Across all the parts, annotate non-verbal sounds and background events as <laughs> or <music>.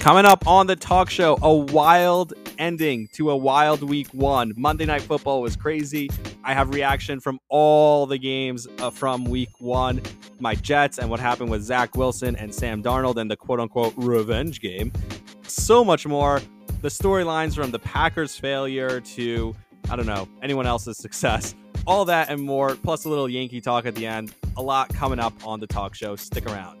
Coming up on the talk show, a wild ending to a wild week one. Monday Night Football was crazy. I have reaction from all the games uh, from week one my Jets and what happened with Zach Wilson and Sam Darnold and the quote unquote revenge game. So much more. The storylines from the Packers' failure to, I don't know, anyone else's <laughs> success. All that and more, plus a little Yankee talk at the end. A lot coming up on the talk show. Stick around.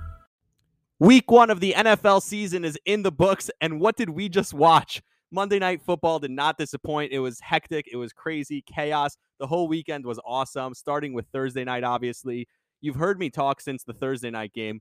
Week one of the NFL season is in the books, and what did we just watch? Monday Night Football did not disappoint. It was hectic, it was crazy, chaos. The whole weekend was awesome, starting with Thursday night, obviously. You've heard me talk since the Thursday night game.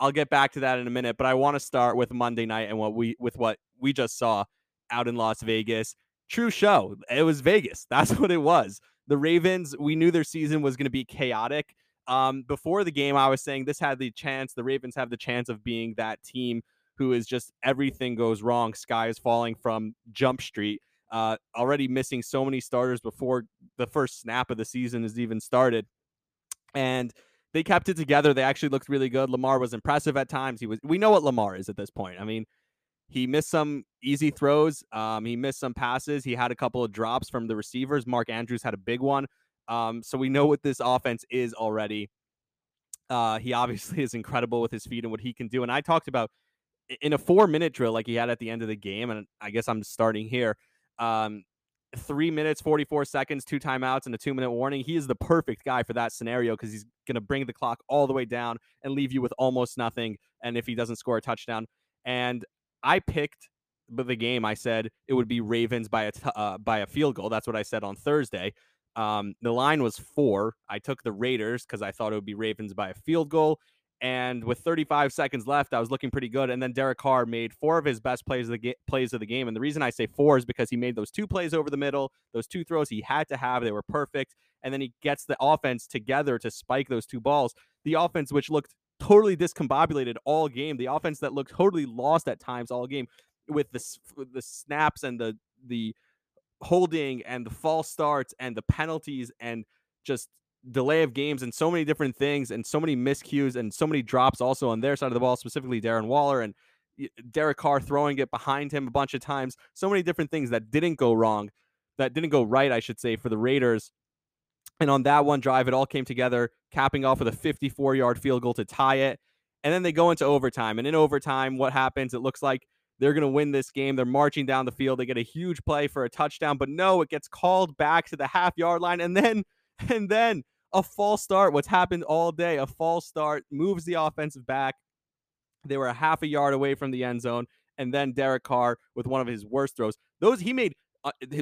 I'll get back to that in a minute, but I want to start with Monday night and what we with what we just saw out in Las Vegas. True show. It was Vegas. <laughs> That's what it was. The Ravens, we knew their season was going to be chaotic um, before the game, I was saying this had the chance, the Ravens have the chance of being that team who is just everything goes wrong. Sky is falling from Jump Street. Uh, already missing so many starters before the first snap of the season has even started. And they kept it together. They actually looked really good. Lamar was impressive at times. He was. We know what Lamar is at this point. I mean, he missed some easy throws. Um, he missed some passes. He had a couple of drops from the receivers. Mark Andrews had a big one. Um, so we know what this offense is already. Uh, he obviously <laughs> is incredible with his feet and what he can do. And I talked about in a four minute drill like he had at the end of the game, and I guess I'm starting here. Um, three minutes, 44 seconds, two timeouts, and a two minute warning. He is the perfect guy for that scenario because he's going to bring the clock all the way down and leave you with almost nothing. And if he doesn't score a touchdown, and I picked the game, I said it would be Ravens by a t- uh, by a field goal. That's what I said on Thursday. Um, the line was four. I took the Raiders because I thought it would be Ravens by a field goal. And with 35 seconds left, I was looking pretty good. And then Derek Carr made four of his best plays of the ga- plays of the game. And the reason I say four is because he made those two plays over the middle, those two throws he had to have. They were perfect. And then he gets the offense together to spike those two balls. The offense, which looked totally discombobulated all game, the offense that looked totally lost at times all game, with the the snaps and the the holding and the false starts and the penalties and just delay of games and so many different things and so many miscues and so many drops also on their side of the ball, specifically Darren Waller and Derek Carr throwing it behind him a bunch of times. So many different things that didn't go wrong, that didn't go right, I should say, for the Raiders. And on that one drive, it all came together, capping off with a 54 yard field goal to tie it. And then they go into overtime. And in overtime, what happens? It looks like they're going to win this game. They're marching down the field. They get a huge play for a touchdown, but no, it gets called back to the half yard line. And then, <laughs> and then a false start. What's happened all day? A false start moves the offensive back. They were a half a yard away from the end zone. And then Derek Carr with one of his worst throws. Those he made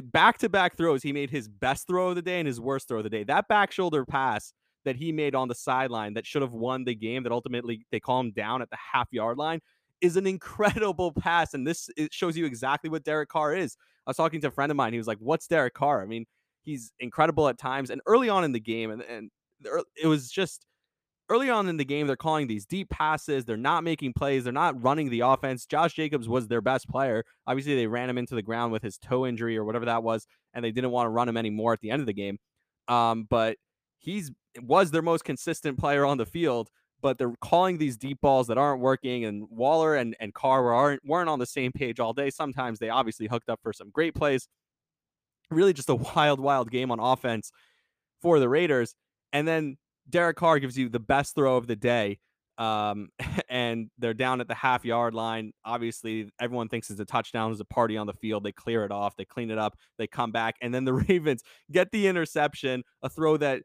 back to back throws. He made his best throw of the day and his worst throw of the day. That back shoulder pass that he made on the sideline that should have won the game that ultimately they call him down at the half yard line is an incredible pass. And this it shows you exactly what Derek Carr is. I was talking to a friend of mine. He was like, What's Derek Carr? I mean, he's incredible at times. And early on in the game, and, and it was just early on in the game, they're calling these deep passes. They're not making plays. They're not running the offense. Josh Jacobs was their best player. Obviously, they ran him into the ground with his toe injury or whatever that was, and they didn't want to run him anymore at the end of the game. Um, but he's was their most consistent player on the field but they're calling these deep balls that aren't working. And Waller and, and Carr aren't, weren't on the same page all day. Sometimes they obviously hooked up for some great plays. Really just a <laughs> wild, wild game on offense for the Raiders. And then Derek Carr gives you the best throw of the day. Um, <laughs> and they're down at the half yard line. Obviously, everyone thinks it's a touchdown. There's a party on the field. They clear it off. They clean it up. They come back. And then the <laughs> Ravens get the interception, a throw that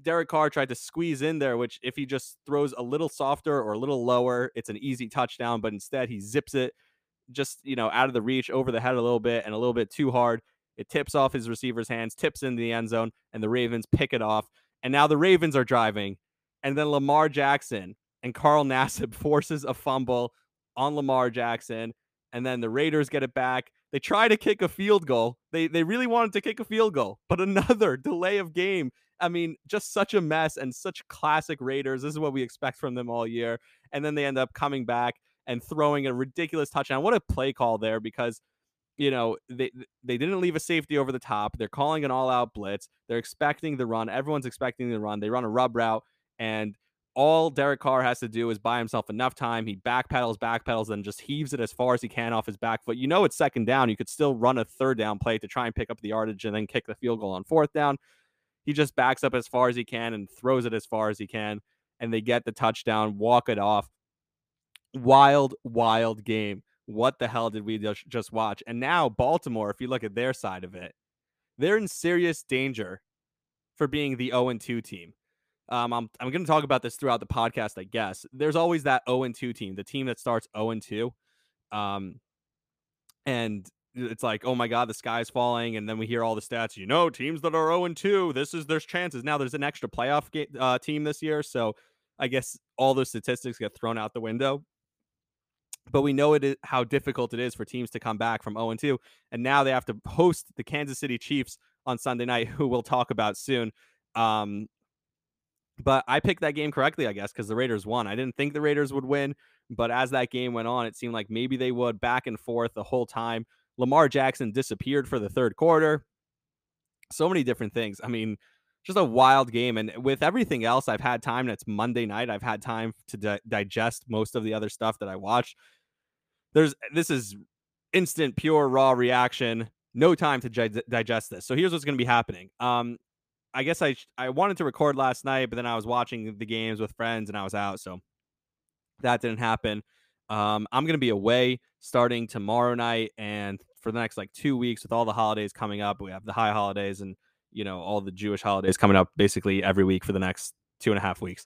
Derek Carr tried to squeeze in there, which if he just throws a little softer or a little lower, it's an easy touchdown. But instead, he zips it just you know out of the reach, over the head a little bit, and a little bit too hard. It tips off his receiver's hands, tips in the end zone, and the Ravens pick it off. And now the Ravens are driving, and then Lamar Jackson and Carl Nassib <laughs> forces a fumble on Lamar Jackson, and then the Raiders get it back. They try to kick a field goal. They they really wanted to kick a field goal, but another <laughs> delay of game. I mean, just such a mess and such classic Raiders. This is what we expect from them all year. And then they end up coming back and throwing a ridiculous touchdown. What a play call there because you know they they didn't leave a safety over the top. They're calling an all-out blitz. They're expecting the run. Everyone's expecting the run. They run a rub route and all Derek Carr has to do is buy himself enough time. He backpedals, backpedals, and just heaves it as far as he can off his back foot. You know it's second down. You could still run a third down play to try and pick up the yardage and then kick the field goal on fourth down. He just backs up as far as he can and throws it as far as he can, and they get the touchdown, walk it off. Wild, wild game. What the hell did we just, watch? And now Baltimore, if you look at their side of it, they're in serious danger for being the 0 2 team. Um, I'm I'm going to talk about this throughout the podcast, I guess. There's always that 0 and 2 team, the team that starts 0 and 2. Um, and it's like, oh my god, the sky's falling, and then we hear all the stats. You know, teams that are 0 and 2, this is there's chances. Now there's an extra playoff game, uh, team this year, so I guess all those statistics get thrown out the window. But we know it is how difficult it is for teams to come back from 0 and 2, and now they have to host the Kansas City Chiefs on Sunday night, <laughs> who we'll talk about soon. Um, but I picked that game correctly, I guess, because the Raiders won. I didn't think the Raiders would win, but as that game went on, it seemed like maybe they would back and forth the whole time. Lamar Jackson disappeared for the third quarter. So many different things. I mean, just a wild game. And with everything else, I've had time, and it's Monday night. I've had time to di- digest most of the other stuff that I watched. There's this is instant, pure, raw reaction. No time to gi- digest this. So here's what's going to be happening. Um, I guess I I wanted to record last night, but then I was watching the games with friends and I was out, so that didn't happen. Um, I'm gonna be away starting tomorrow night and for the next like two weeks with all the holidays coming up. We have the high holidays and you know all the Jewish holidays coming up basically every week for the next two and a half weeks.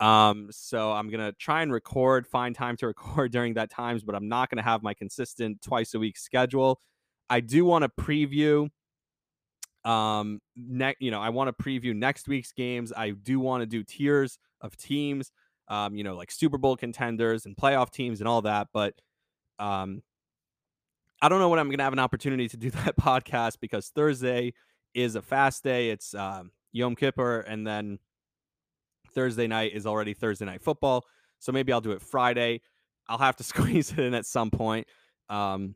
Um, so I'm gonna try and record, find time to <laughs> record during that times, but I'm not gonna have my consistent twice a week schedule. I do want to preview um, next, you know, I want to preview next week's games. I do want to do tiers of teams, um, you know, like Super Bowl contenders and playoff teams and all that. But um, I don't know when I'm going to have an opportunity to do <laughs> that podcast because Thursday is a fast day. It's um, Yom Kippur, and then Thursday night is already Thursday night football. So maybe I'll do it Friday. I'll have to <laughs> squeeze it in at some point. Um,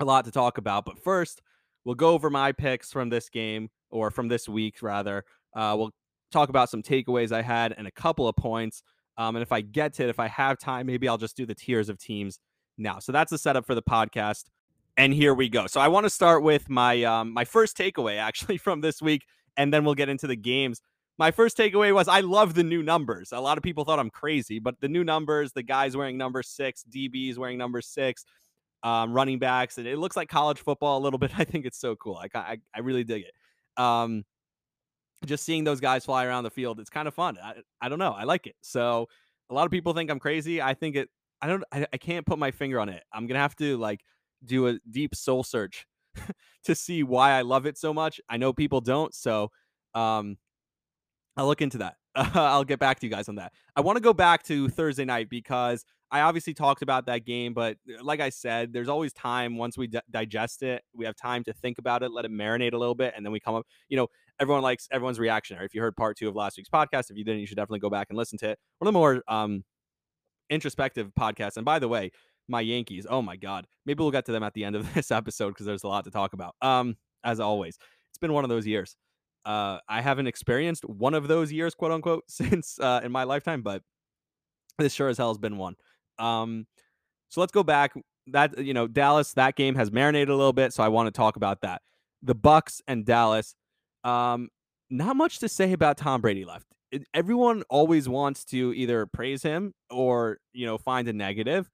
a lot to talk about, but first, We'll go over my picks from this game or from this week, rather. Uh, we'll talk about some takeaways I had and a couple of points. Um, and if I get to it, if I have time, maybe I'll just do the tiers of teams now. So that's the setup for the podcast. And here we go. So I want to start with my um, my first takeaway actually <laughs> from this week, and then we'll get into the games. My first takeaway was I love the new numbers. A lot of people thought I'm crazy, but the new numbers, the guys wearing number six, DBs wearing number six, um, running backs. And it looks like college football a little bit. <laughs> I think it's so cool. I, I, I really dig it. Um, just seeing those guys fly around the field, it's kind of fun. I, I don't know. I like it. So a lot of people think I'm crazy. I think it, I don't, I, I can't put my finger on it. I'm to have to like do a deep soul search <laughs> to see why I love it so much. I know people don't. So, um, I'll look into that. <laughs> I'll get back to you guys on that. I want to go back to Thursday night because I obviously talked about that game, but uh, like I said, there's always time once we d- digest it. We have time to think about it, let it marinate a little bit, and then we come up. You know, everyone likes everyone's reactionary. If you heard part two of last week's podcast, if you didn't, you should definitely go back and listen to it. One of the more um, introspective podcast. And by the way, my Yankees. Oh my God, maybe we'll get to them at the end of <laughs> this episode because there's a lot to talk about. Um, as always, it's been one of those years. Uh, I haven't experienced one of those years, quote unquote, <laughs> since uh, in my lifetime, but this sure as hell has been one. Um, so let's go back. That you know, Dallas, that game has marinated a little bit, so I want to talk about that. The Bucs and Dallas. Um, not much to say about Tom Brady left. Everyone always wants to either praise him or you know find a negative,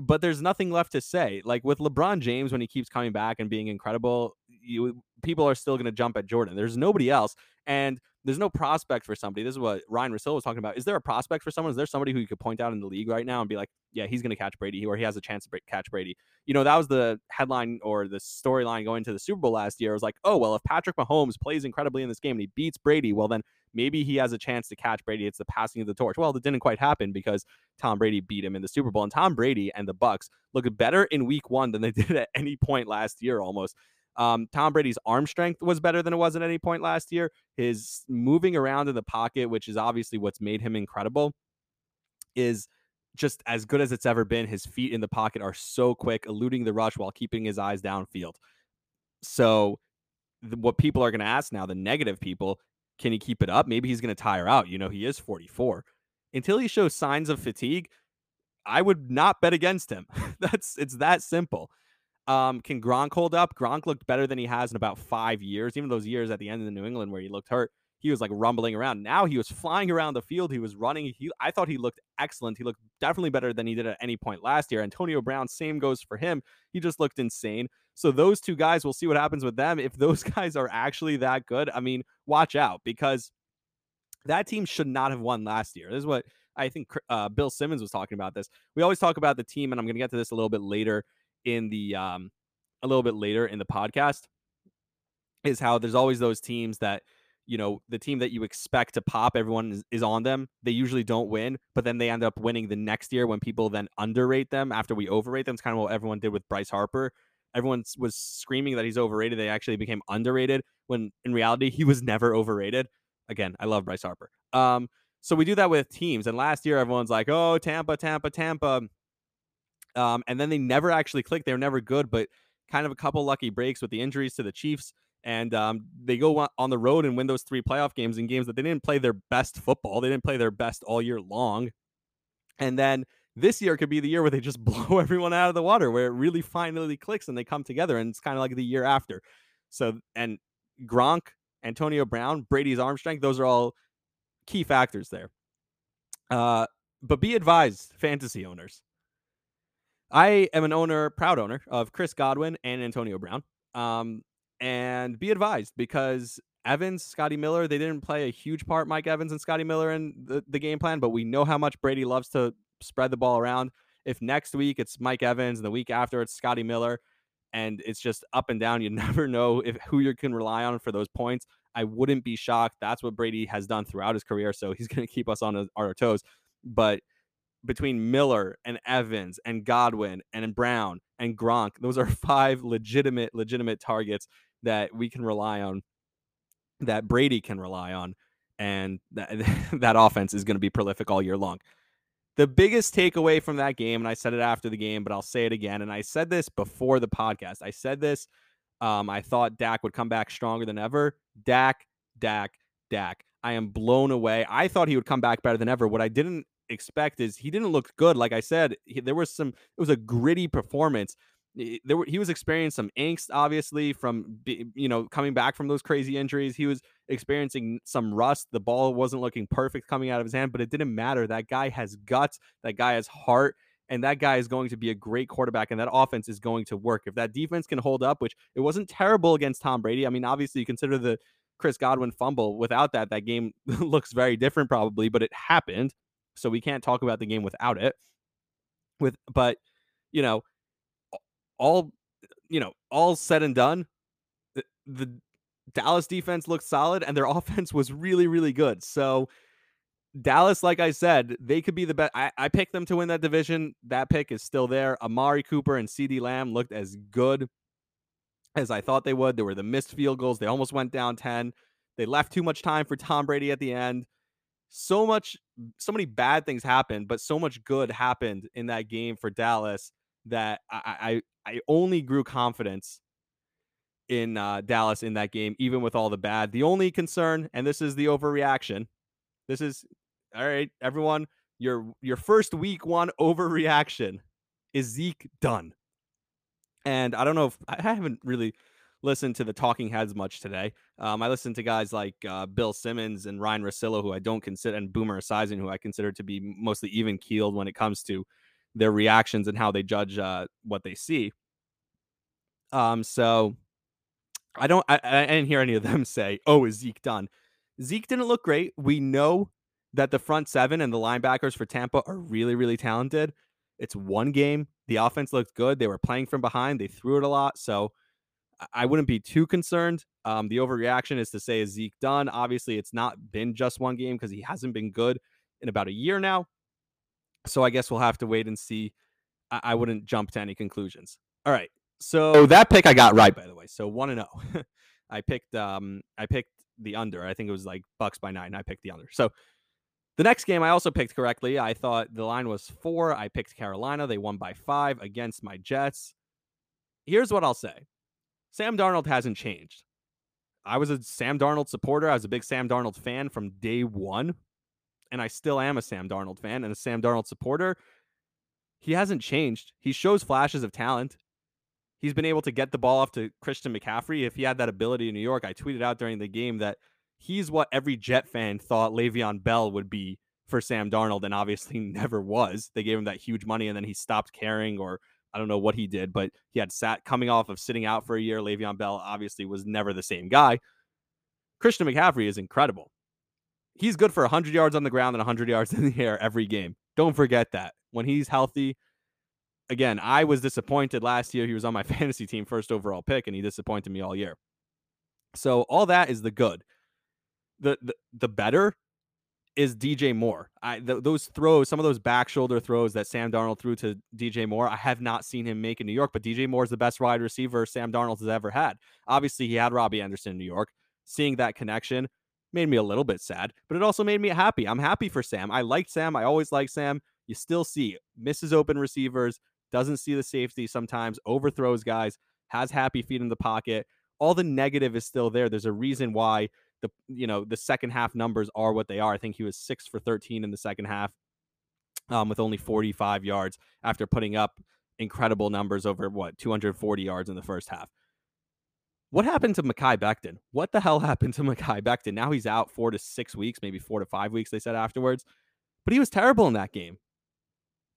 but there's nothing left to say. Like with LeBron James, when he keeps coming back and being incredible, you people are still going to jump at Jordan. There's nobody else, and there's no prospect for somebody. This is what Ryan Russillo was talking about. Is there a prospect for someone? Is there somebody who you could point out in the league right now and be like, yeah, he's going to catch Brady, or he has a chance to catch Brady? You know, that was the headline or the storyline going to the Super Bowl last year. It was like, oh, well, if Patrick Mahomes plays incredibly in this game and he beats Brady, well, then maybe he has a chance to catch Brady. It's the passing of the torch. Well, that didn't quite happen because Tom Brady beat him in the Super Bowl. And Tom Brady and the Bucs look better in week one than they <laughs> did at any point last year almost. Um, Tom Brady's arm strength was better than it was at any point last year. His moving around in the pocket, which is obviously what's made him incredible, is just as good as it's ever been. His feet in the pocket are so quick, eluding the rush while keeping his eyes downfield. So, what people are going to ask now, the negative people, can he keep it up? Maybe he's going to tire out. You know, he is 44. Until he shows signs of fatigue, I would not bet against him. <laughs> That's it's that simple. Um, can Gronk hold up? Gronk looked better than he has in about five years. Even those years at the end of the New England where he looked hurt, he was like rumbling around. Now he was flying around the field. He was running. He, I thought he looked excellent. He looked definitely better than he did at any point last year. Antonio Brown, same goes for him. He just looked insane. So those two guys, we'll see what happens with them. If those <laughs> guys are actually that good, I mean, watch out because that team should not have won last year. This is what I think uh, Bill Simmons was talking about. This we always talk about the team, and I'm going to get to this a little bit later in the um, a little bit later in the podcast is how there's always those teams that you know the team that you expect to pop everyone is, is, on them they usually don't win but then they end up winning the next year when people then underrate them after we overrate them. It's kind of what everyone did with bryce harper. Everyone was screaming that he's overrated they actually became underrated when in reality he was never overrated. Again i love bryce harper. Um so we do that with teams and last year everyone's like oh tampa tampa tampa um, and then they never actually clicked. They were never good, but kind of a couple lucky breaks with the injuries to the Chiefs. And um, they go on the road and win those three playoff games in games that they didn't play their best football. They didn't play their best all year long. And then this year could be the year where they just <laughs> blow everyone out of the water, where it really finally clicks and they come together. And it's kind of like the year after. So, and Gronk, Antonio Brown, Brady's arm strength, those are all key factors there. Uh, but be advised, fantasy owners. I am an owner, proud owner of Chris Godwin and Antonio Brown. Um, and be advised because Evans, Scotty Miller, they didn't play a huge part, Mike Evans and Scotty Miller in the, the game plan, but we know how much Brady loves to spread the ball around. If next week it's Mike Evans and the week after it's Scotty Miller, and it's just up and down, you <laughs> never know if who you can rely on for those points. I wouldn't be shocked. That's what Brady has done throughout his career, so he's going to keep us on our toes. But between Miller and Evans and Godwin and Brown and Gronk. Those are <laughs> five legitimate, legitimate targets that we can rely on, that Brady can rely on, and that <laughs> that offense is going to be prolific all year long. The biggest takeaway from that game, and I said it after the game, but I'll say it again, and I said this before the podcast. I said this. Um, I thought Dak would come back stronger than ever. Dak, Dak, Dak. I am blown away. I thought he would come back better than ever. What I didn't expect is he didn't look good. Like I said, he, there was some. It was a gritty performance. There were, he was experiencing some angst, obviously, from you know coming back from those crazy injuries. He was experiencing some rust. The ball wasn't looking perfect coming out of his hand, but it didn't matter. That guy has guts. That guy has heart. And that guy is going to be a great quarterback, and that offense is going to work. If that defense can hold up, which it wasn't terrible against Tom Brady. I mean, obviously, you consider the Chris Godwin fumble. Without that, that game <laughs> looks very different, probably, but it happened so we can't talk about the game without it. With but you know, all you know, all said and done, the, the Dallas defense looked solid and their <laughs> offense was really, really good. So Dallas, like I said, they could be the best. I, I picked them to win that division. That pick is still there. Amari Cooper and CeeDee Lamb looked as good as I thought they would. There were the missed field goals. They almost went down 10. They left too much time for Tom Brady at the end so much so many bad things happened but so much good happened in that game for dallas that i i, I only grew confidence in uh, dallas in that game even with all the bad. The only concern and this is the overreaction this is all right everyone your your first week one overreaction is zeke done. And i don't know if i haven't really listen to the talking heads much today. Um, I listen to guys like uh, Bill Simmons and Ryan Russillo, who I don't consider, and Boomer Esiason, who I consider to be mostly even keeled when it comes to their reactions and how they judge uh, what they see. Um, so I don't, I, I didn't hear any of them <laughs> say, "Oh, is Zeke done?" Zeke didn't look great. We know that the front seven and the linebackers for Tampa are really, really talented. It's one game. The offense looked good. They were playing from behind. They threw it a lot. So I wouldn't be too concerned. Um, the overreaction is to say, is Zeke done? Obviously, it's not been just one game because he hasn't been good in about a year now. So I guess we'll have to wait and see. I, I wouldn't jump to any conclusions. All right. So that pick I got right, by the way. So one and zero. Oh. <laughs> I picked um I picked the under. I think it was like Bucs by nine. I picked the under. So the next game I also picked correctly. I thought the line was four. I picked Carolina. They won by five against my Jets. Here's what I'll say Sam Darnold hasn't changed. I was a Sam Darnold supporter. I was a big Sam Darnold fan from day one. And I still am a Sam Darnold fan and a Sam Darnold supporter. He hasn't changed. He shows flashes of talent. He's been able to get the ball off to Christian McCaffrey. If he had that ability in New York, I tweeted out during the game that he's what every Jet fan thought Le'Veon Bell would be for Sam Darnold, and obviously <laughs> never was. They gave him that huge money, and then he stopped caring, or I don't know what he did, but he had sat coming off of sitting out for a year. Le'Veon Bell obviously was never the same guy. Christian McCaffrey is incredible. He's good for 100 yards on the ground and 100 yards <laughs> in the air every game. Don't forget that. When he's healthy, again, I was disappointed last year. He was on my <laughs> fantasy team, first overall pick, and he disappointed me all year. So all that is the good. The the, the better is DJ Moore. I th- those throws, some of those back shoulder throws that Sam Darnold threw to DJ Moore, I have not seen him make in New York. But DJ Moore is the best wide receiver Sam Darnold has ever had. Obviously, he had Robbie Anderson in New York. Seeing that connection made me a little bit sad, but it also made me happy. I'm happy for Sam. I liked Sam. I always like Sam. You still see misses open receivers, doesn't see the safety sometimes, overthrows guys, has happy feet in the pocket. All the negative is still there. There's a reason why the you know the second half numbers are what they are. I think he was six for 13 in the second half, um, with only 45 yards after putting up incredible numbers over what 240 yards in the first half. What happened to Mekhi Becton? What the hell <laughs> happened to Mekhi Becton? Now he's out four to six weeks, maybe four to five weeks. They said afterwards, but he was terrible in that game.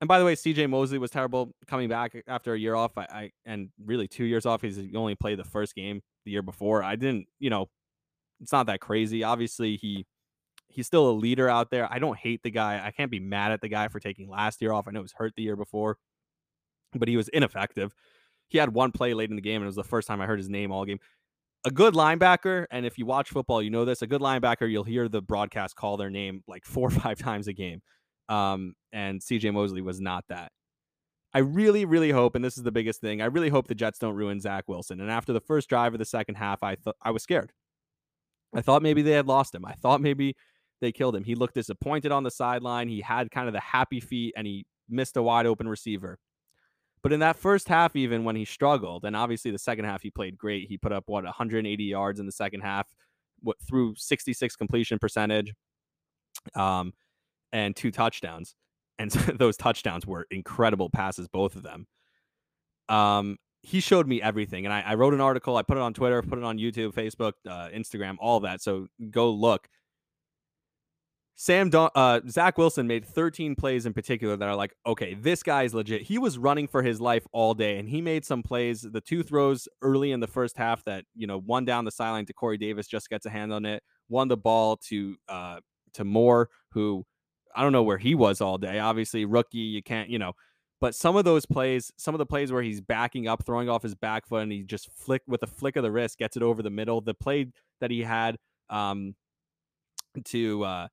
And by the way, CJ Mosley was terrible coming back after a year off. I, I and really two years off. He's only played the first game the year before. I didn't, you know, it's not that crazy. Obviously, he he's still a leader out there. I don't hate the guy. I can't be mad at the guy for taking last year off. I know he was hurt the year before, but he was ineffective. He had one play late in the game, and it was the first time I heard his name all game. A good linebacker, and if you watch football, you know this. A good linebacker, you'll hear the broadcast call their name like four <laughs> or five times a game. Um, and CJ Mosley was not that. I really, really hope, and this is the biggest thing, I really hope the Jets don't ruin Zach Wilson. And after the first drive of the second half, I thought I was scared. I thought maybe they had lost him. I thought maybe they killed him. He looked disappointed on the sideline. He had kind of the happy feet and he missed a wide open receiver. But in that first half, even when he struggled, and obviously the second half he played great. He put up what 180 yards in the second half, what through 66 completion percentage, um, and two touchdowns. And <laughs> those touchdowns were incredible passes, both of them. Um, he showed me everything, and I, I, wrote an article. I put it on Twitter, put it on YouTube, Facebook, uh, Instagram, all that. So go look. Sam Don- uh, Zach Wilson made 13 plays in particular that are like, okay, this guy's legit. He was running for his life all day, and he made some plays. The two throws early in the first half that you know, one down the sideline to Corey Davis just gets a hand on it. Won the ball to uh, to Moore, who I don't know where he was all day. Obviously, rookie, you can't, you know. But some of those plays, some of the plays where he's backing up, throwing off his back foot, and he just flick with a flick of the wrist gets it over the middle. The play that he had um, to uh,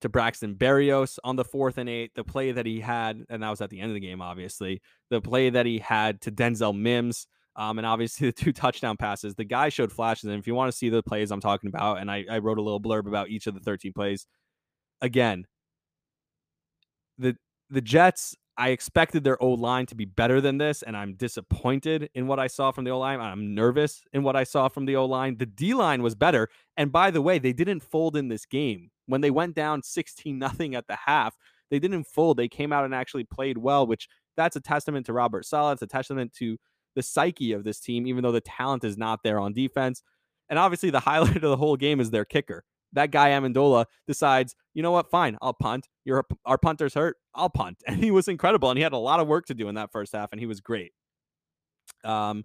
to Braxton Berrios on the fourth and eight, the play that he had, and that was at the end of the game, obviously. The play that he had to Denzel Mims, um, and obviously <laughs> the two touchdown passes. The guy showed flashes, and if you want to see the plays I'm talking about, and I, I wrote a little blurb about each of the 13 plays. Again, the the Jets I expected their O line to be better than this, and I'm disappointed in what I saw from the O line. I'm nervous in what I saw from the O line. The D line was better, and by the way, they didn't fold in this game when they went down 16 nothing at the half. They didn't fold. They came out and actually played well, which that's a testament to Robert Saleh. It's a testament to the psyche of this team, even though the talent is not there on defense. And obviously, the <laughs> highlight of the whole game is their kicker that guy Ammendola decides, you know what, fine, I'll punt. Your our punter's hurt, I'll punt, <laughs> and he was incredible, and he had a lot of work to do in that first half, and he was great. Um,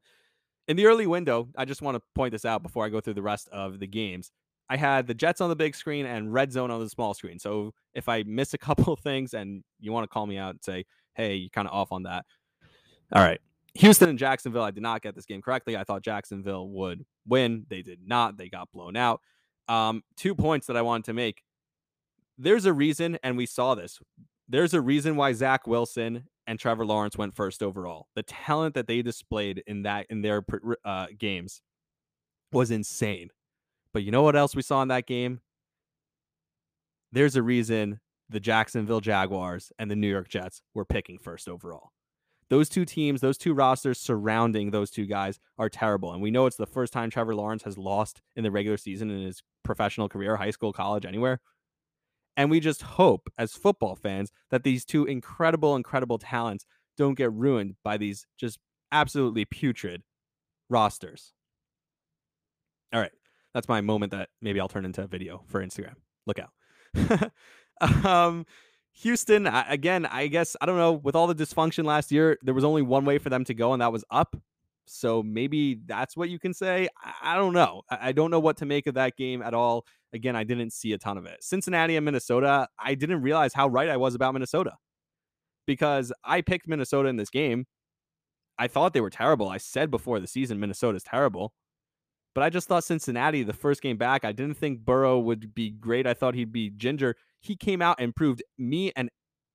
in the early window, I just want to point this out before I go through the rest of the games. I had the Jets on the big screen and red zone on the small screen. So if I miss a <laughs> couple of things and you want to call me out and say, hey, you're kind of off on that. All right. Houston and Jacksonville, I did not get this game correctly. I thought Jacksonville would win. They did not. They got blown out. Um, two points that I wanted to make. There's a reason, and we saw this. There's a reason why Zach Wilson and Trevor Lawrence went first overall. The talent that they displayed in that in their uh, games was insane. But you know what else we saw in that game? There's a reason the Jacksonville Jaguars and the New York Jets were picking first overall. Those two teams, those two rosters surrounding those two guys are terrible. And we know it's the first time Trevor Lawrence has lost in the regular season in his professional career, high school, college, anywhere. And we just hope as football fans that these two incredible, incredible talents don't get ruined by these just absolutely putrid rosters. All right. That's my moment that maybe I'll turn into a video for Instagram. Look out. <laughs> um, Houston, again, I guess, I don't know, with all the dysfunction last year, there was only one way for them to go, and that was up. So maybe that's what you can say. I, don't know. I, don't know what to make of that game at all. Again, I didn't see a ton of it. Cincinnati and Minnesota, I didn't realize how right I was about Minnesota because I picked Minnesota in this game. I thought they were terrible. I said before the season Minnesota's terrible. But I just thought Cincinnati, the first game back, I didn't think Burrow would be great. I thought he'd be ginger. He came out and proved me and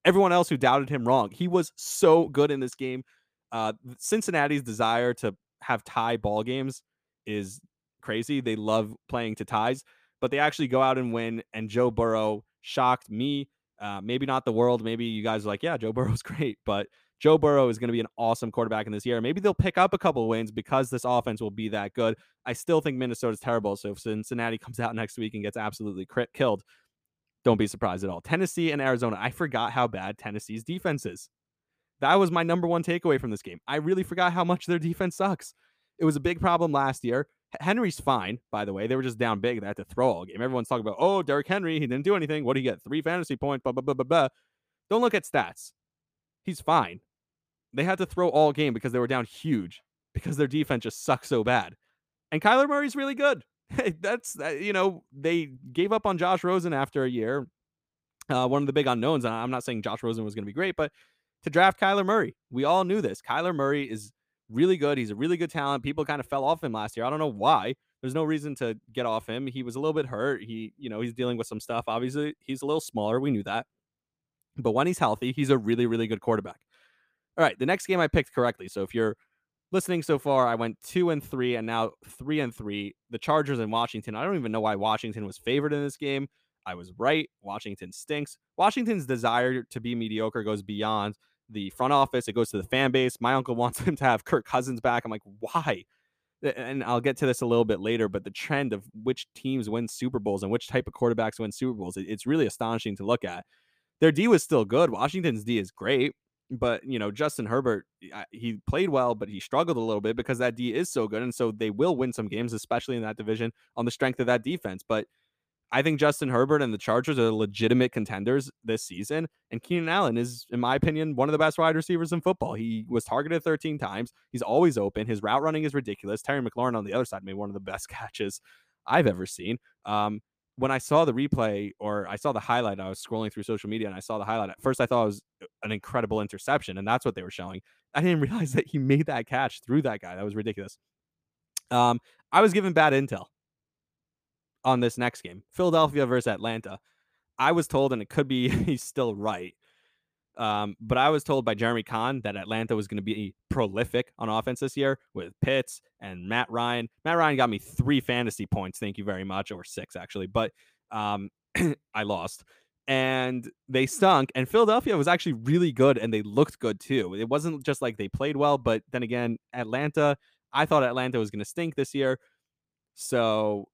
everyone else who doubted him wrong. He was so good in this game. Uh, Cincinnati's desire to have tie ball games is crazy. They love playing to ties, but they actually go out and win. And Joe Burrow shocked me. Uh, maybe not the world. Maybe you guys are like, yeah, Joe Burrow's <laughs> great, but Joe Burrow is going to be an awesome quarterback in this year. Maybe they'll pick up a couple of wins because this offense will be that good. I still think Minnesota's terrible. So if Cincinnati <laughs> comes out next week and gets absolutely killed, don't be surprised at all. Tennessee and Arizona. I forgot how bad Tennessee's defense is. That was my number one takeaway from this game. I really forgot how much their defense sucks. It was a big problem last year. Henry's fine, by the way. They were just down big. They had to throw all game. Everyone's talking about, oh, Derrick Henry, he didn't do anything. What did he get? Three fantasy points, blah, blah, blah, blah, blah. Don't look at stats. He's fine. They had to throw all game because they were down huge because their defense just sucks so bad. And Kyler Murray's really good. Hey, <laughs> that's, you know, they gave up on Josh Rosen after a year. Uh, one of the big unknowns. I'm not saying Josh Rosen was going to be great, but to draft Kyler Murray. We all knew this. Kyler Murray is really good. He's a really good talent. People kind of fell off him last year. I don't know why. There's no reason to get off him. He was a little bit hurt. He, you know, he's dealing with some stuff. Obviously, he's a little smaller. We knew that. But when he's healthy, he's a really, really good quarterback. All right, the next game I picked correctly. So if you're listening so far, I went two and three, and now three and three. The Chargers and Washington. I don't even know why Washington was favored in this game. I was right. Washington stinks. Washington's desire to be mediocre goes beyond the front office, it goes to the fan base. My uncle <laughs> wants him to have Kirk Cousins back. I'm like, why? And I'll get to this a little bit later, but the trend of which teams win Super Bowls and which type of quarterbacks win Super Bowls, it's really astonishing to look at. Their D was still good. Washington's D is great, but you know Justin Herbert, he played well, but he struggled a little bit because that D is so good, and so they will win some games, especially in that division, on the strength of that defense. But I think Justin Herbert and the Chargers are legitimate contenders this season. And Keenan Allen is, in my opinion, one of the best wide receivers in football. He was targeted 13 times. He's always open. His route running is ridiculous. Terry McLaurin on the other side made one of the best <laughs> catches I've ever seen. Um, when I saw the replay or I saw the highlight, I was scrolling through social media and I saw the highlight. At first, I thought it was an incredible interception, and that's what they were showing. I didn't <laughs> realize that he made that catch through that guy. That was ridiculous. Um, I was given bad intel on this next game, Philadelphia versus Atlanta. I was told, and it could be <laughs> he's still right, um, but I was told by Jeremy Kahn that Atlanta was going to be prolific on offense this year with Pitts and Matt Ryan. Matt Ryan got me three fantasy points, thank you very much, or six actually, but um, <clears throat> I lost. And they stunk, and Philadelphia was actually really good, and they looked good too. It wasn't just like they played well, but then again, Atlanta, I thought Atlanta was going to stink this year. So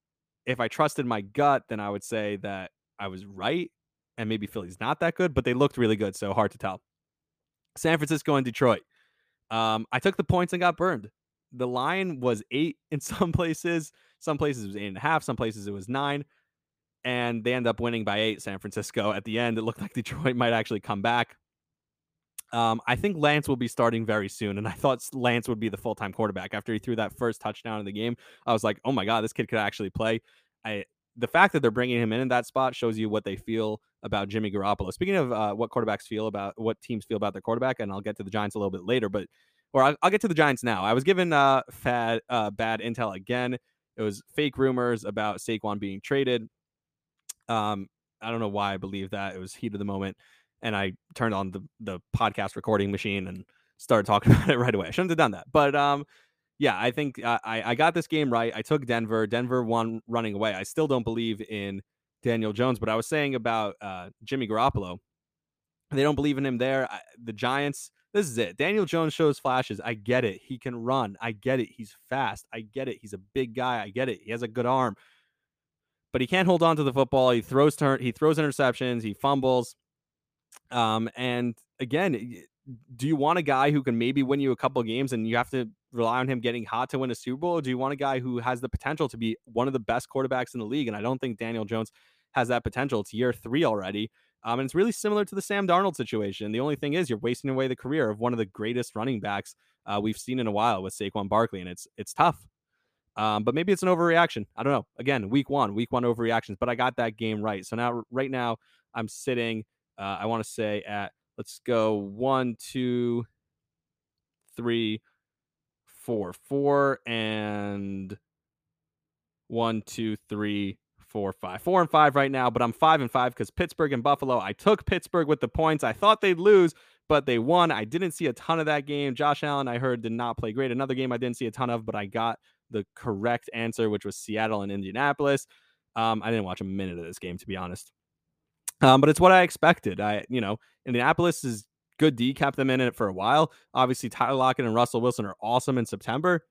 if I trusted my gut, then I would say that I was right and maybe Philly's not that good, but they looked really good, so hard to tell. San Francisco and Detroit. Um, I took the points and got burned. The line was eight in <laughs> some places. Some places it was eight and a half. Some places it was nine. And they end up winning by eight, San Francisco. At the end, it looked <laughs> like Detroit might actually come back. Um, I think Lance will be starting very soon, and I thought Lance would be the full time quarterback after he threw that first touchdown in the game. I was like, oh my god, this kid could actually play. I the fact that they're bringing him in in that spot shows you what they feel about Jimmy Garoppolo. Speaking of uh, what quarterbacks feel about what teams feel about their quarterback, and I'll get to the Giants a little bit later, but or I'll, I'll get to the Giants now. I was given uh, fad, uh, bad intel again. It was fake rumors about Saquon being traded. Um, I don't know why I believe that. It was heat of the moment, and I turned on the the podcast recording machine and started talking <laughs> about it right away. I shouldn't have done that, but um, yeah, I think uh, I I got this game right. I took Denver. Denver won running away. I still don't believe in Daniel Jones, but I was saying about uh, Jimmy Garoppolo. They don't believe in him there. I, the Giants. This is it. Daniel Jones shows flashes. I get it. He can run. I get it. He's fast. I get it. He's a big guy. I get it. He has a good arm but he can't hold on to the football. He throws turn, he throws interceptions, he fumbles. Um, and again, do you want a guy who can maybe win you a couple games and you have to rely on him getting hot to win a Super Bowl? do you want a guy who has the potential to be one of the best quarterbacks in the league? And I don't think Daniel Jones has that potential. It's year three already. Um, and it's really similar to the Sam Darnold situation. The only thing is you're wasting away the career of one of the greatest running backs uh, we've seen in a while with Saquon Barkley, and it's it's tough. Um, but maybe it's an overreaction. I don't know. Again, week one, week one overreactions, but I got that game right. So now, right now, I'm sitting, uh, I want to say at, let's go one, two, three, four, four, and one, two, three, four, five. Four and five right now, but I'm five and five because Pittsburgh and Buffalo. I took Pittsburgh with the points. I thought they'd lose, but they won. I didn't see a ton of that game. Josh Allen, I heard, did not play great. Another game I didn't see a ton of, but I got the correct answer, which was Seattle and Indianapolis. Um, I didn't watch a minute of this game, to be honest. Um, but it's what I expected. I, you know, Indianapolis is good D, kept them in it for a while. Obviously, Tyler Lockett and Russell Wilson are awesome in September.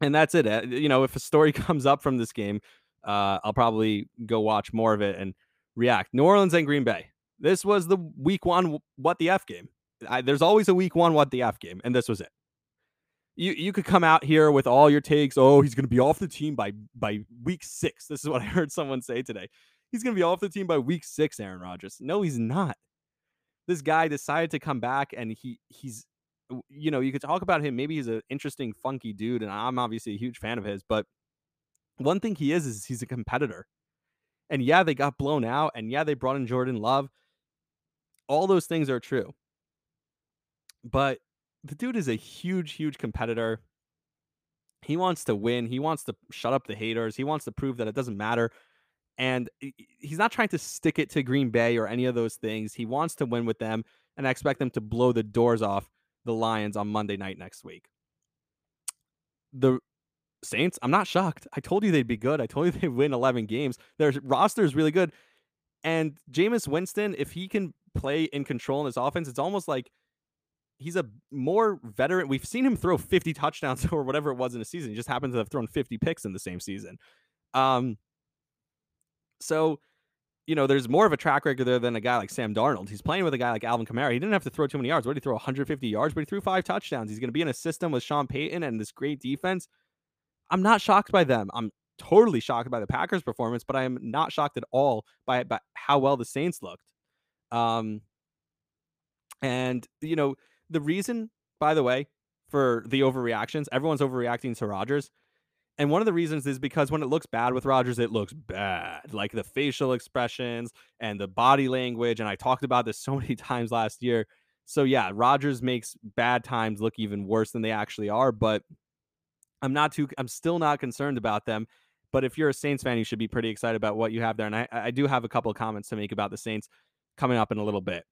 And that's it. Uh, you know, if a story <laughs> comes up from this game, uh, I'll probably go watch more of it and react. New Orleans and Green Bay. This was the week one what the F game. I, there's always a week one what the F game, and this was it you you could come out here with all your takes. Oh, he's going to be off the team by by week six. This is what <laughs> I heard someone say today. He's going to be off the team by week six. Aaron Rodgers. No, he's not. This guy decided to come back, and he he's you know you could talk about him. Maybe he's an interesting, funky dude, and I'm obviously a huge fan of his. But one thing he is is he's a competitor. And yeah, they got blown out, and yeah, they brought in Jordan Love. All those things are true. But the dude is a huge, huge competitor. He wants to win. He wants to shut up the haters. He wants to prove that it doesn't matter. And he's not trying to stick it to Green Bay or any of those things. He wants to win with them, and I expect them to blow the doors off the Lions on Monday night next week. The Saints, I'm not shocked. I told you they'd be good. I told you <laughs> they'd win 11 games. Their roster is really good. And Jameis Winston, if he can play in control in his offense, it's almost like he's a more veteran. We've seen him throw 50 touchdowns <laughs> or whatever it was in a season. He just happens to have thrown 50 picks in the same season. Um, so, you know, there's more of a track record there than a guy like Sam Darnold. He's playing with a guy like Alvin Kamara. He didn't have to throw too many yards. What did he throw? 150 yards, but he threw five touchdowns. He's going to be in a system with Sean Payton and this great defense. I'm not shocked by them. I'm totally shocked by the Packers' performance, but I am not shocked at all by, by how well the Saints looked. Um, and you know, the reason, by the way, for the overreactions, everyone's overreacting to Rodgers. And one of the reasons is because when it looks bad with Rodgers, it looks bad. Like the facial expressions and the body language. And I talked about this <laughs> so many times last year. So yeah, Rodgers makes bad times look even worse than they actually are. But I'm not too I'm still not concerned about them. But if you're a Saints fan, you should be pretty excited about what you have there. And I, I do have a couple of comments to make about the Saints coming up in a little bit.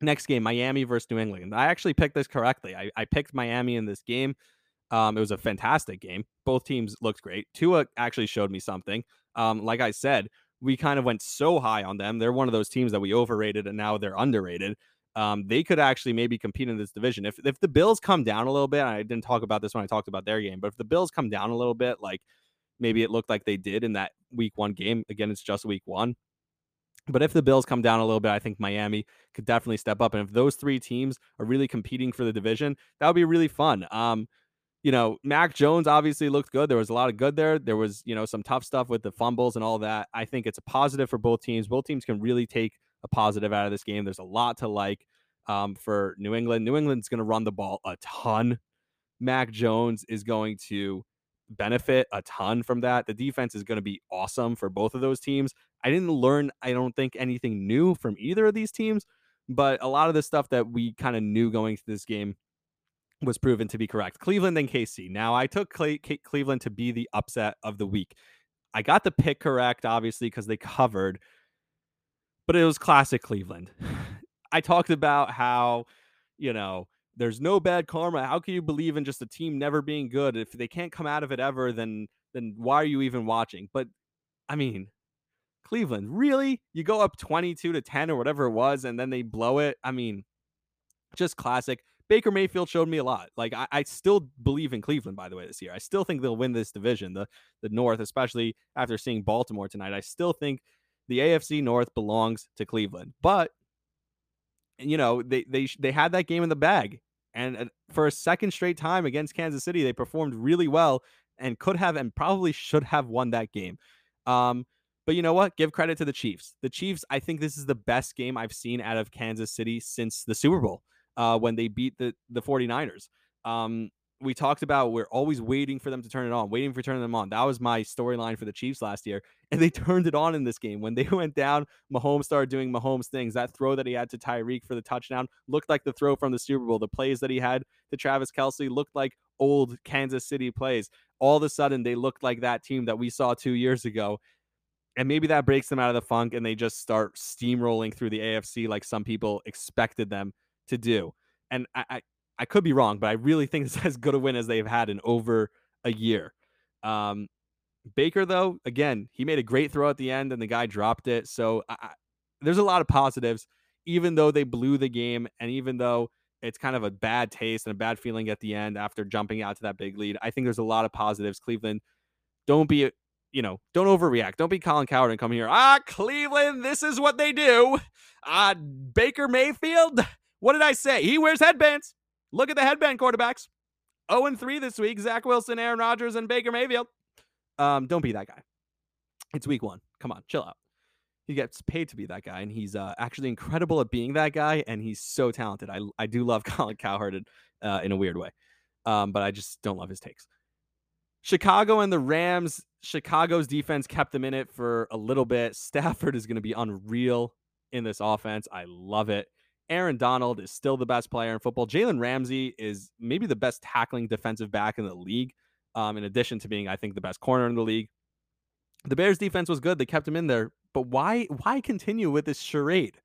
Next game, Miami versus New England. I actually picked this correctly. I, I picked Miami in this game. Um, it was a fantastic game. Both teams looked great. Tua actually showed me something. Um, like I said, we kind of went so high on them. They're one of those teams that we overrated and now they're underrated. Um, they could actually maybe compete in this division. If if the Bills come down a little bit, I didn't talk about this when I talked about their game, but if the Bills come down a little bit, like maybe it looked like they did in that week one game, again, it's just week one. But if the Bills come down a little bit, I think Miami could definitely step up. And if those three teams are really competing for the division, that would be really fun. Um, you know, Mac Jones obviously looked good. There was a lot of good there. There was, you know, some tough stuff with the fumbles and all that. I think it's a positive for both teams. Both teams can really take a positive out of this game. There's a lot to like um, for New England. New England's going to run the ball a ton. Mac Jones is going to benefit a ton from that. The defense is going to be awesome for both of those teams. I didn't learn, I don't think, anything new from either of these teams, but a lot of the stuff that we kind of knew going to this game was proven to be correct. Cleveland and KC. Now, I took Cle- Cleveland to be the upset of the week. I got the pick correct, obviously, because they covered, but it was classic Cleveland. <sighs> I talked about how, you know, there's no bad karma. How can you believe in just a team never being good? If they can't come out of it ever, then then why are you even watching? But I mean, Cleveland, really? You go up 22 to 10 or whatever it was, and then they blow it. I mean, just classic. Baker Mayfield showed me a lot. Like I, I, still believe in Cleveland, by the way, this year. I still think they'll win this division, the the North, especially after seeing Baltimore tonight. I still think the AFC North belongs to Cleveland. But you know, they they they had that game in the bag. And for a second straight time against Kansas City, they performed really well and could have and probably should have won that game. Um, but you know what? Give credit to the Chiefs. The Chiefs, I think this is the best game I've seen out of Kansas City since the Super Bowl uh, when they beat the the 49ers. Um, we talked about we're always waiting for them to turn it on, waiting for turning them on. That was my storyline for the Chiefs last year, <laughs> and they turned it on in this game. When they <laughs> went down, Mahomes started doing Mahomes things. That throw that he had to Tyreek for the touchdown looked like the throw from the Super Bowl. The plays that he had to Travis Kelce looked like old Kansas City plays. All of a sudden, they looked like that team that we saw two years ago. And maybe that breaks them out of the funk and they just start steamrolling through the AFC like some people expected them to do. And I, I, I could be wrong, but I really think <laughs> it's as good a win as they've had in over a year. Um, Baker, though, again, he made a great throw at the end and the guy dropped it. So I, there's a lot of positives, even though they blew the game and even though it's kind of a bad taste and a bad feeling at the end after jumping out to that big lead. I think there's a lot of positives. Cleveland, don't be, you know, don't overreact. Don't be Colin Cowherd and come here. Ah, Cleveland, this is what they do. Ah, Baker Mayfield, what did I say? He wears headbands. Look at the headband quarterbacks. 0 and 3 this week. Zach Wilson, Aaron Rodgers, and Baker Mayfield. Um, don't be that guy. It's week one. Come on, chill out. He gets paid to be that guy, and he's uh, actually incredible at being that guy, and he's so talented. I, I do love <laughs> Colin Cowherd uh, in a weird way, um, but I just don't love his takes. Chicago and the Rams. Chicago's defense kept them in it for a little bit. Stafford is going to be unreal in this offense. I love it. Aaron Donald is still the best player in football. Jalen Ramsey is maybe the best tackling defensive back in the league, um, in addition to being, I think, the best corner in the league. The Bears defense was good. They kept him in there. But why why continue with this charade?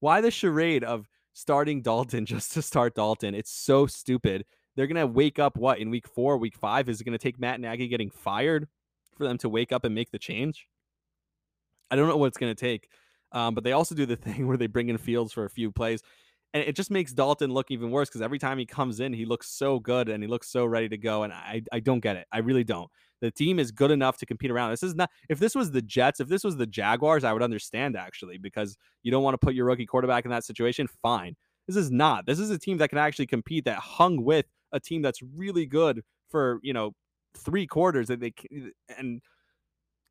Why the charade of starting Dalton <laughs> just to start Dalton? It's so stupid. They're gonna wake up what in week four, week five? Is it gonna take Matt Nagy getting fired for them to wake up and make the change? I don't know what it's gonna take. Um, but they also do the <laughs> thing where they bring in Fields for a few plays. And it just makes Dalton look even worse because every time he comes in, he looks so good and he looks so ready to go. And I, I don't get it. I really don't. The team is good enough to compete around. This is not, if this was the Jets, if this was the Jaguars, I would understand actually because you don't want to put your rookie quarterback in that situation. Fine. This is not. This is a team that can actually compete that hung with a team that's really good for, you know, three quarters that they, and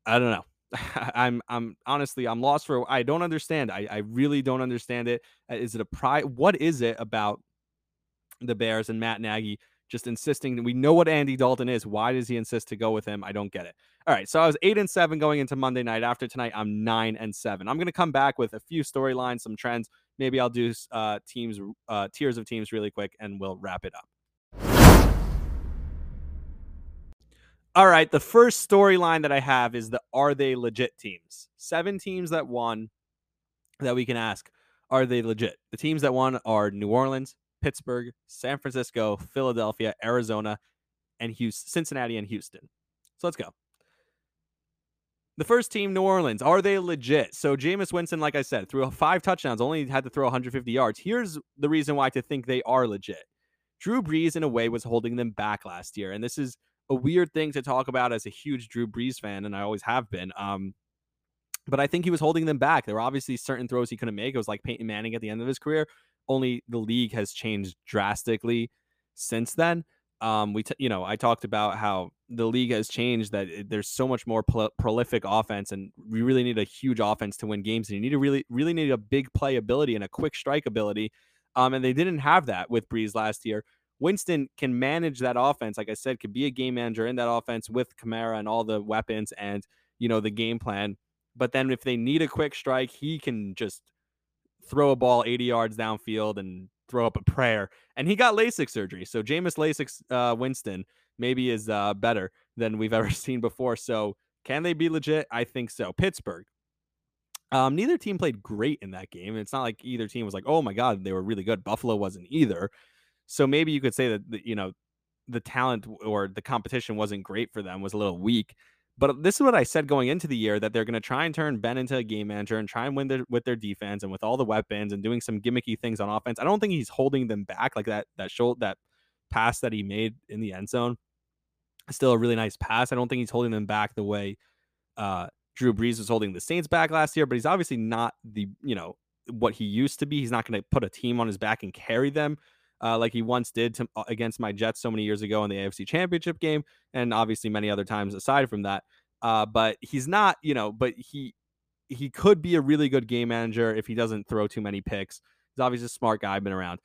I don't know. <laughs> I'm I'm honestly I'm lost for I don't understand. I, I really don't understand it. Uh, it a pride? What is it about the Bears and Matt Nagy just insisting that we know what Andy Dalton is? Why does he insist to go with him? I don't get it. All right, so I was eight and seven going into Monday night. After tonight, I'm nine and seven. I'm gonna come back with a few storylines, some trends. Maybe I'll do uh, teams uh, tiers of teams really quick, and we'll wrap it up. All right, the first storyline that I have is the are they legit teams? Seven teams that won that we can ask are they legit? The teams that won are New Orleans, Pittsburgh, San Francisco, Philadelphia, Arizona, and Houston, Cincinnati and Houston. So let's go. The first team, New Orleans, are they legit? So Jameis Winston, like I said, threw five touchdowns, only had to throw 150 yards. Here's the reason why to think they are legit. Drew Brees, in a way, was holding them back last year, and this is a weird thing to talk about as a huge Drew Brees fan, and I always have been. Um, but I think he was holding them back. There were obviously certain throws he couldn't make. It was like Peyton Manning at the end of his career. Only the league has changed drastically since then. Um, we, t- you know, I talked about how the league has changed. That it, there's so much more pro- prolific offense, and we really need a huge offense to win games. And you need to really, really need a big play ability and a quick strike ability. Um, and they didn't have that with Brees last year Winston can manage that offense. Like I said, could be a game manager in that offense with Kamara and all the weapons and you know the game plan. But then if they need a quick strike, he can just throw a ball 80 yards downfield and throw up a prayer. And he got LASIK surgery, so Jameis LASIK uh, Winston maybe is uh, better than we've ever <laughs> seen before. So can they be legit? I think so. Pittsburgh. Um, neither team played great in that game. It's not like either team was like, oh my god, they were really good. Buffalo wasn't either. So maybe you could say that you know the talent or the competition wasn't great for them, was a little weak. But this is what I said going into the year that they're going to try and turn Ben into a game manager and try and win their, with their defense and with all the weapons and doing some gimmicky things on offense. I don't think he's holding them back like that that shoulder that pass that he made in the end zone. Still a really nice pass. I don't think he's holding them back the way uh, Drew Brees was holding the Saints back last year, but he's obviously not the you know what he used to be. He's not going to put a team on his back and carry them uh, like he once did to, uh, against my Jets so many years ago in the AFC Championship game, and obviously many other times aside from that. Uh, but he's not, you know, but he he could be a really good game manager if he doesn't throw too many picks. He's obviously a smart guy, been around.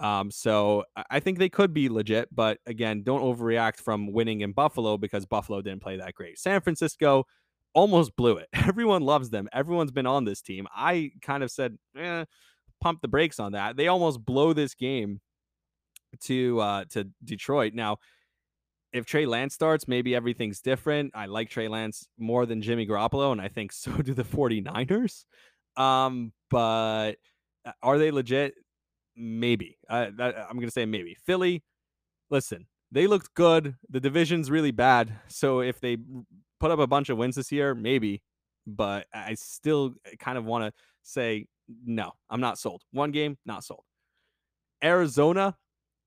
Um, so I think they could be legit, but again, don't overreact from winning in Buffalo because Buffalo didn't play that great. San Francisco almost blew it. <laughs> Everyone loves them. Everyone's been on this team. I kind of said, eh, pump the brakes on that. They almost blow this game to uh, to Detroit. Now, if Trey Lance starts, maybe everything's different. I like Trey Lance more than Jimmy Garoppolo, and I think <laughs> so do the 49ers. Um, but uh, are they legit? Maybe. Uh, that, I'm going to say maybe. Philly, listen, they looked good. The division's really bad. So if they put up a bunch of wins this year, maybe. But I still uh, kind of want to say, no, I'm not sold. One game, not sold. Arizona,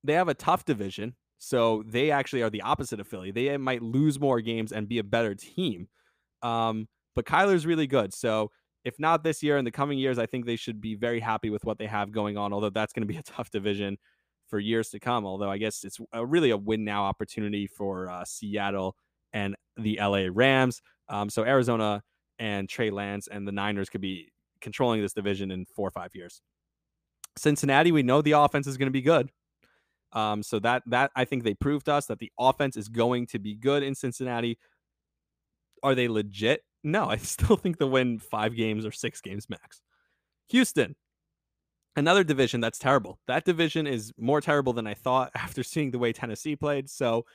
they have a tough division. So they actually are the opposite of Philly. They might lose more games and be a better team. Um, but Kyler's really good. So if not this year, in the coming years, I think they should be very happy with what they have going on. Although that's going to be a tough division for years to come. Although I guess it's a, really a win now opportunity for uh, Seattle and the LA Rams. Um, so Arizona and Trey Lance and the Niners could be controlling this division in four or five years. Cincinnati, we know the offense is going to be good. Um, so that that I think they proved to us that the offense is going to be good in Cincinnati. Are they legit? No, I <laughs> still think they'll win five games or six games max. Houston, another division that's terrible. That division is more terrible than I thought <laughs> after seeing the way Tennessee played. So,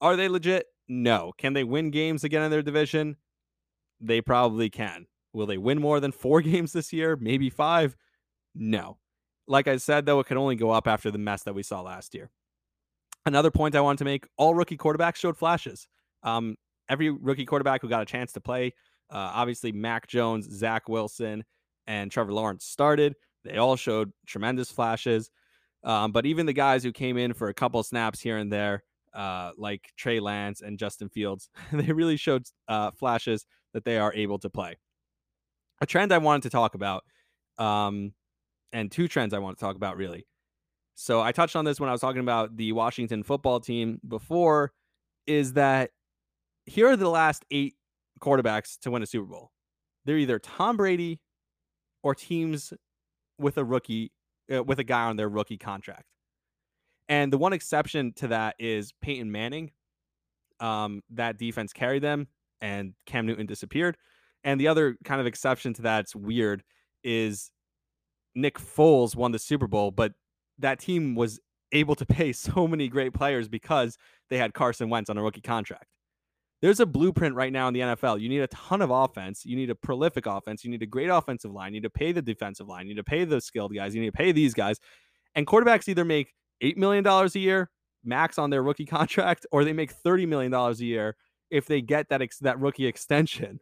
are they legit? No. Can they win games again in their division? They probably can. Will they win more than four <laughs> games this year? Maybe five? No. Like I said, though, it can only go up after the mess that we saw last year. Another point I wanted to make all rookie quarterbacks showed flashes. Um, every rookie quarterback who got a chance to play, uh, obviously, Mac Jones, Zach Wilson, and Trevor Lawrence started. They all showed tremendous flashes. Um, but even the guys who came in for a couple snaps here and there, uh, like Trey Lance and Justin Fields, <laughs> they really showed uh, flashes that they are able to play. A trend I wanted to talk about um, and two trends I want to talk about really. So I touched on this when I was talking about the Washington football team before is that here are the last 8 quarterbacks to win a Super Bowl. They're either Tom Brady or teams with a rookie uh, with a guy on their rookie contract. And the one exception to that is Peyton Manning. Um, that defense carried them, and Cam Newton disappeared. And the other kind of exception to that's weird is Nick Foles won the Super Bowl, but that team was able to <laughs> pay so many great players because they had Carson Wentz on a rookie contract. There's a blueprint right now in the NFL. You need a ton of offense. You need a prolific offense. You need a great offensive line. You need to pay the defensive line. You need to pay the skilled guys. You need to pay these guys. And quarterbacks either make $8 million a year max on their rookie <laughs> contract or they make $30 million a year if they get that, ex- that rookie extension.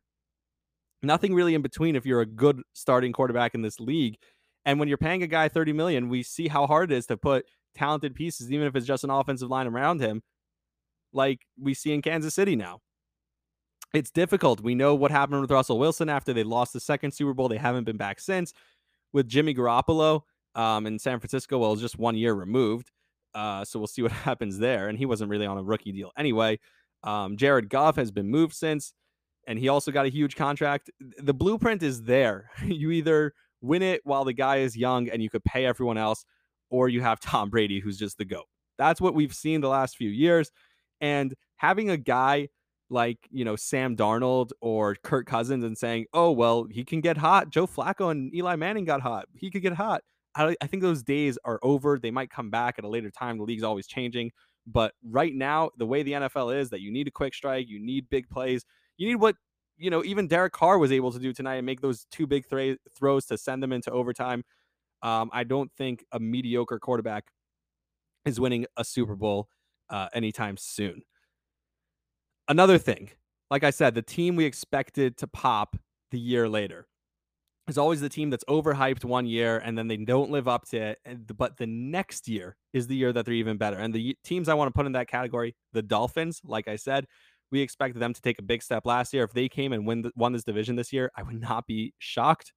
Nothing really in between if you're a good starting quarterback in this league and when you're paying a guy 30 million, we see how hard it is to put talented pieces, even if it's just an offensive line around him, like we see in Kansas City now. It's difficult. We know what happened with Russell Wilson after they lost the second Super Bowl. They haven't been back since. With Jimmy Garoppolo um, in San Francisco, well, it's just one year removed. Uh, so we'll see what <laughs> happens there. And he wasn't really on a rookie deal anyway. Um, Jared Goff has been moved since, and he also got a huge contract. The blueprint is there. <laughs> you either win it while the guy is young and you could pay everyone else, or you have <laughs> Tom Brady, who's just the GOAT. That's what we've seen the last few years. And having a guy like, you know, Sam Darnold or Kirk Cousins and saying, oh, well, he can get hot. Joe Flacco and Eli Manning got hot. He could get hot. I, I think those days are over. They might come back at a later time. The league's always changing. But right now, the way the NFL is that you need a quick strike, you need big plays, you need what you know even Derek Carr was able to do tonight and make those two big th- throws to send them into overtime. Um, I don't think a mediocre quarterback is winning a Super Bowl uh, anytime soon. Another thing, like I said, the team we expected to pop the year later is always the team that's overhyped one year and then they don't live up to it. But the next year is the year that they're even better. And the teams I want to put in that category, the Dolphins, like I said, we expected them to take a big step last year. If they came and win won this division this year, I would not be shocked.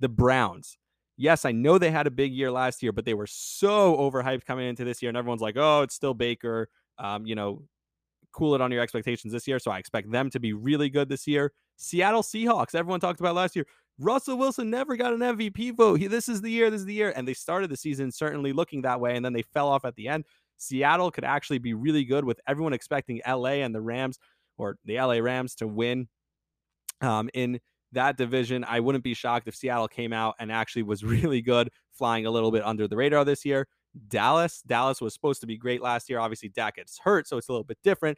The Browns, yes, I know they had a big year last year, but they were so overhyped coming into this year, and everyone's like, "Oh, it's still Baker." Um, you know, cool it on your expectations this year. So I expect them to be really good this year. Seattle Seahawks, everyone talked about last year. Russell Wilson never got an MVP vote. He, this is the year, this is the year. And they started the season certainly looking that way, and then they fell off at the end. Seattle could actually be really good with everyone expecting LA and the Rams or the LA Rams to win um, in that division. I wouldn't be shocked if Seattle came out and actually was <laughs> really good, flying a little bit under the radar this year. Dallas, Dallas was supposed to be great last year. Obviously, Dak gets hurt, so it's a little bit different.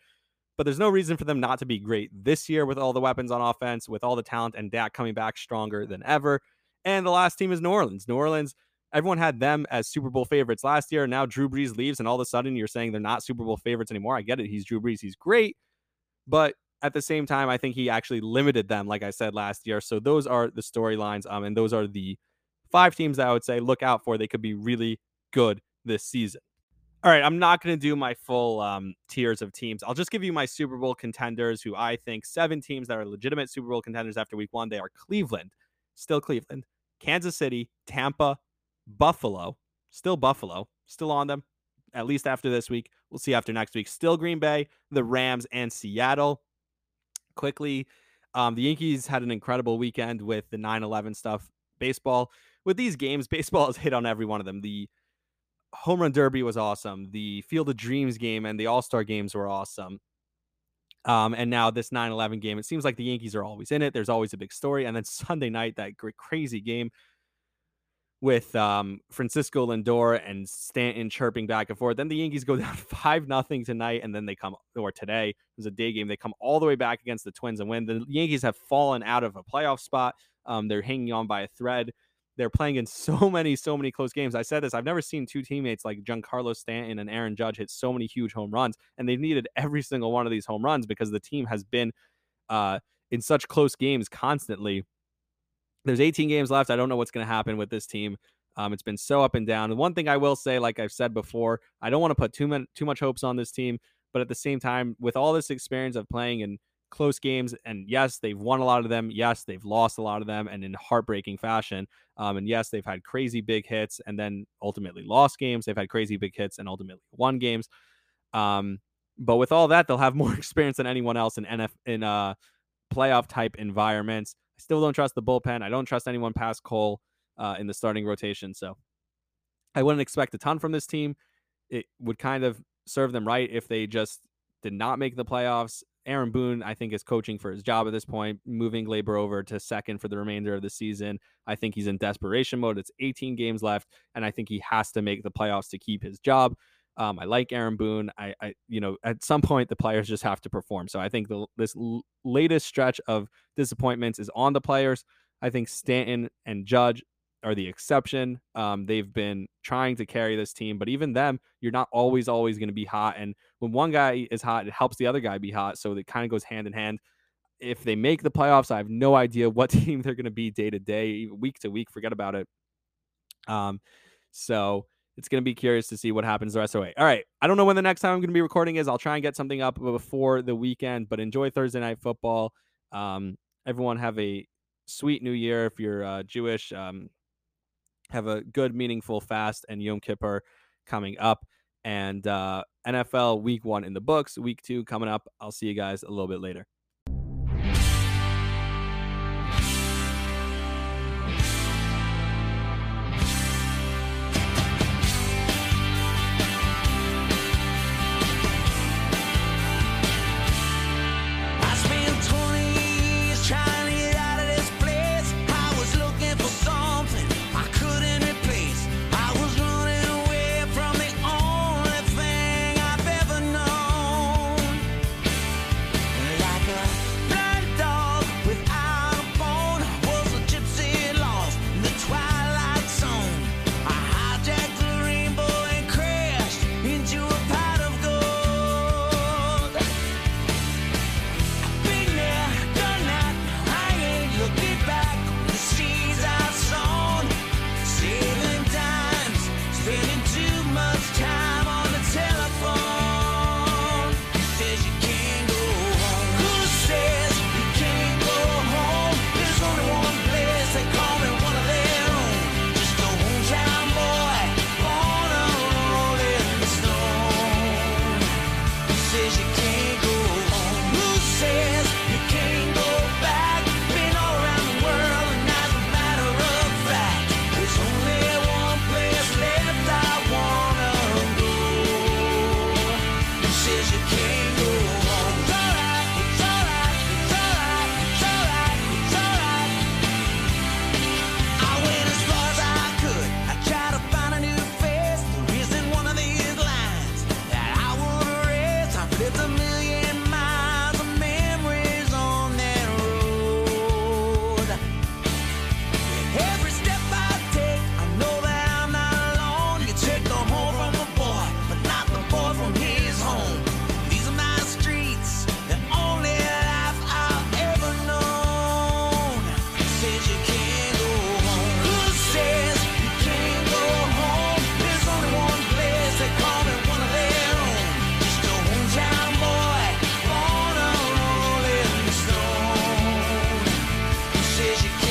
But there's no reason for them not to be great this year with all the weapons on offense, with all the talent, and Dak coming back stronger than ever. And the last team is New Orleans. New Orleans, everyone had them as Super Bowl favorites last year. Now Drew Brees leaves, and all of a sudden you're saying they're not Super Bowl favorites anymore. I get it. He's Drew Brees. He's great. But at the same time, I think he actually limited them, like I said last year. So those are the storylines. Um, and those are the five teams that I would say look out for. They could be really good this season. All right, I'm not going to do my full um, tiers of teams. I'll just give you my Super Bowl contenders, who I think seven teams that are legitimate Super Bowl contenders after week one. They are Cleveland, still Cleveland, Kansas City, Tampa, Buffalo, still Buffalo, still on them, at least after this week. We'll see after next week. Still Green Bay, the Rams, and Seattle. Quickly, um, the Yankees had an incredible weekend with the 9 11 stuff. Baseball, with these games, <laughs> baseball has hit on every one of them. The home run derby was awesome. The Field of Dreams game and the All Star games were awesome. Um, and now this 9 11 game, it seems like the Yankees are always in it. There's always a big story. And then Sunday night, that great, crazy game with um, Francisco Lindor and Stanton chirping back and forth. Then the Yankees go <laughs> down five nothing tonight, and then they come or today it was a day game. They come all the way back against the Twins and win. The Yankees have fallen out of a playoff spot. Um, they're hanging on by a thread. They're playing in <laughs> so many, so many close games. I said this. I've never seen two teammates like Giancarlo Stanton and Aaron Judge hit so many huge home runs, and they've needed every single one of these home runs because the team has been uh, in such close games constantly there's 18 games left. I don't know what's going to happen with this team. Um, it's been so up and down. The one thing I will say, like I've said before, I don't want to put too much too much hopes on this team, but at the same time, with all this experience of playing in close games, and yes, they've won a lot of them. Yes, they've lost a lot of them, and in heartbreaking fashion. Um, and yes, they've had crazy big hits, and then ultimately lost games. They've had crazy big hits, and ultimately won games. Um, but with all that, they'll have <laughs> more experience than anyone else in NF in uh playoff type environments. I still don't trust the bullpen. I don't trust anyone past Cole uh, in the starting rotation. So I wouldn't expect a ton from this team. It would kind of serve them right if they just did not make the playoffs. Aaron Boone, I think, is coaching for his job at this point, moving Gleyber over to second for the remainder of the season. I think he's in desperation mode. It's 18 games left, and I think he has to make the playoffs to keep his job. Um, I like Aaron Boone. I, I, you know, at some point the players just have to perform. So I think the this l- latest stretch of disappointments is on the players. I think Stanton and Judge are the exception. Um, they've been trying to carry this team, but even them, you're not always always going to be hot. And when one guy is hot, it helps the other guy be hot. So it kind of goes hand in hand. If they make the playoffs, I have no idea what <laughs> team they're going to be day to day, week to week. Forget about it. Um, so it's going to be curious to see what happens the rest of the way. All right. I don't know when the next time I'm going to be recording is. I'll try and get something up before the weekend, but enjoy Thursday night football. Um, everyone have a sweet new year. If you're uh, Jewish, um, have a good, meaningful fast and Yom Kippur coming up. And uh, NFL week one in the books, week two coming up. I'll see you guys a little bit later. as you can.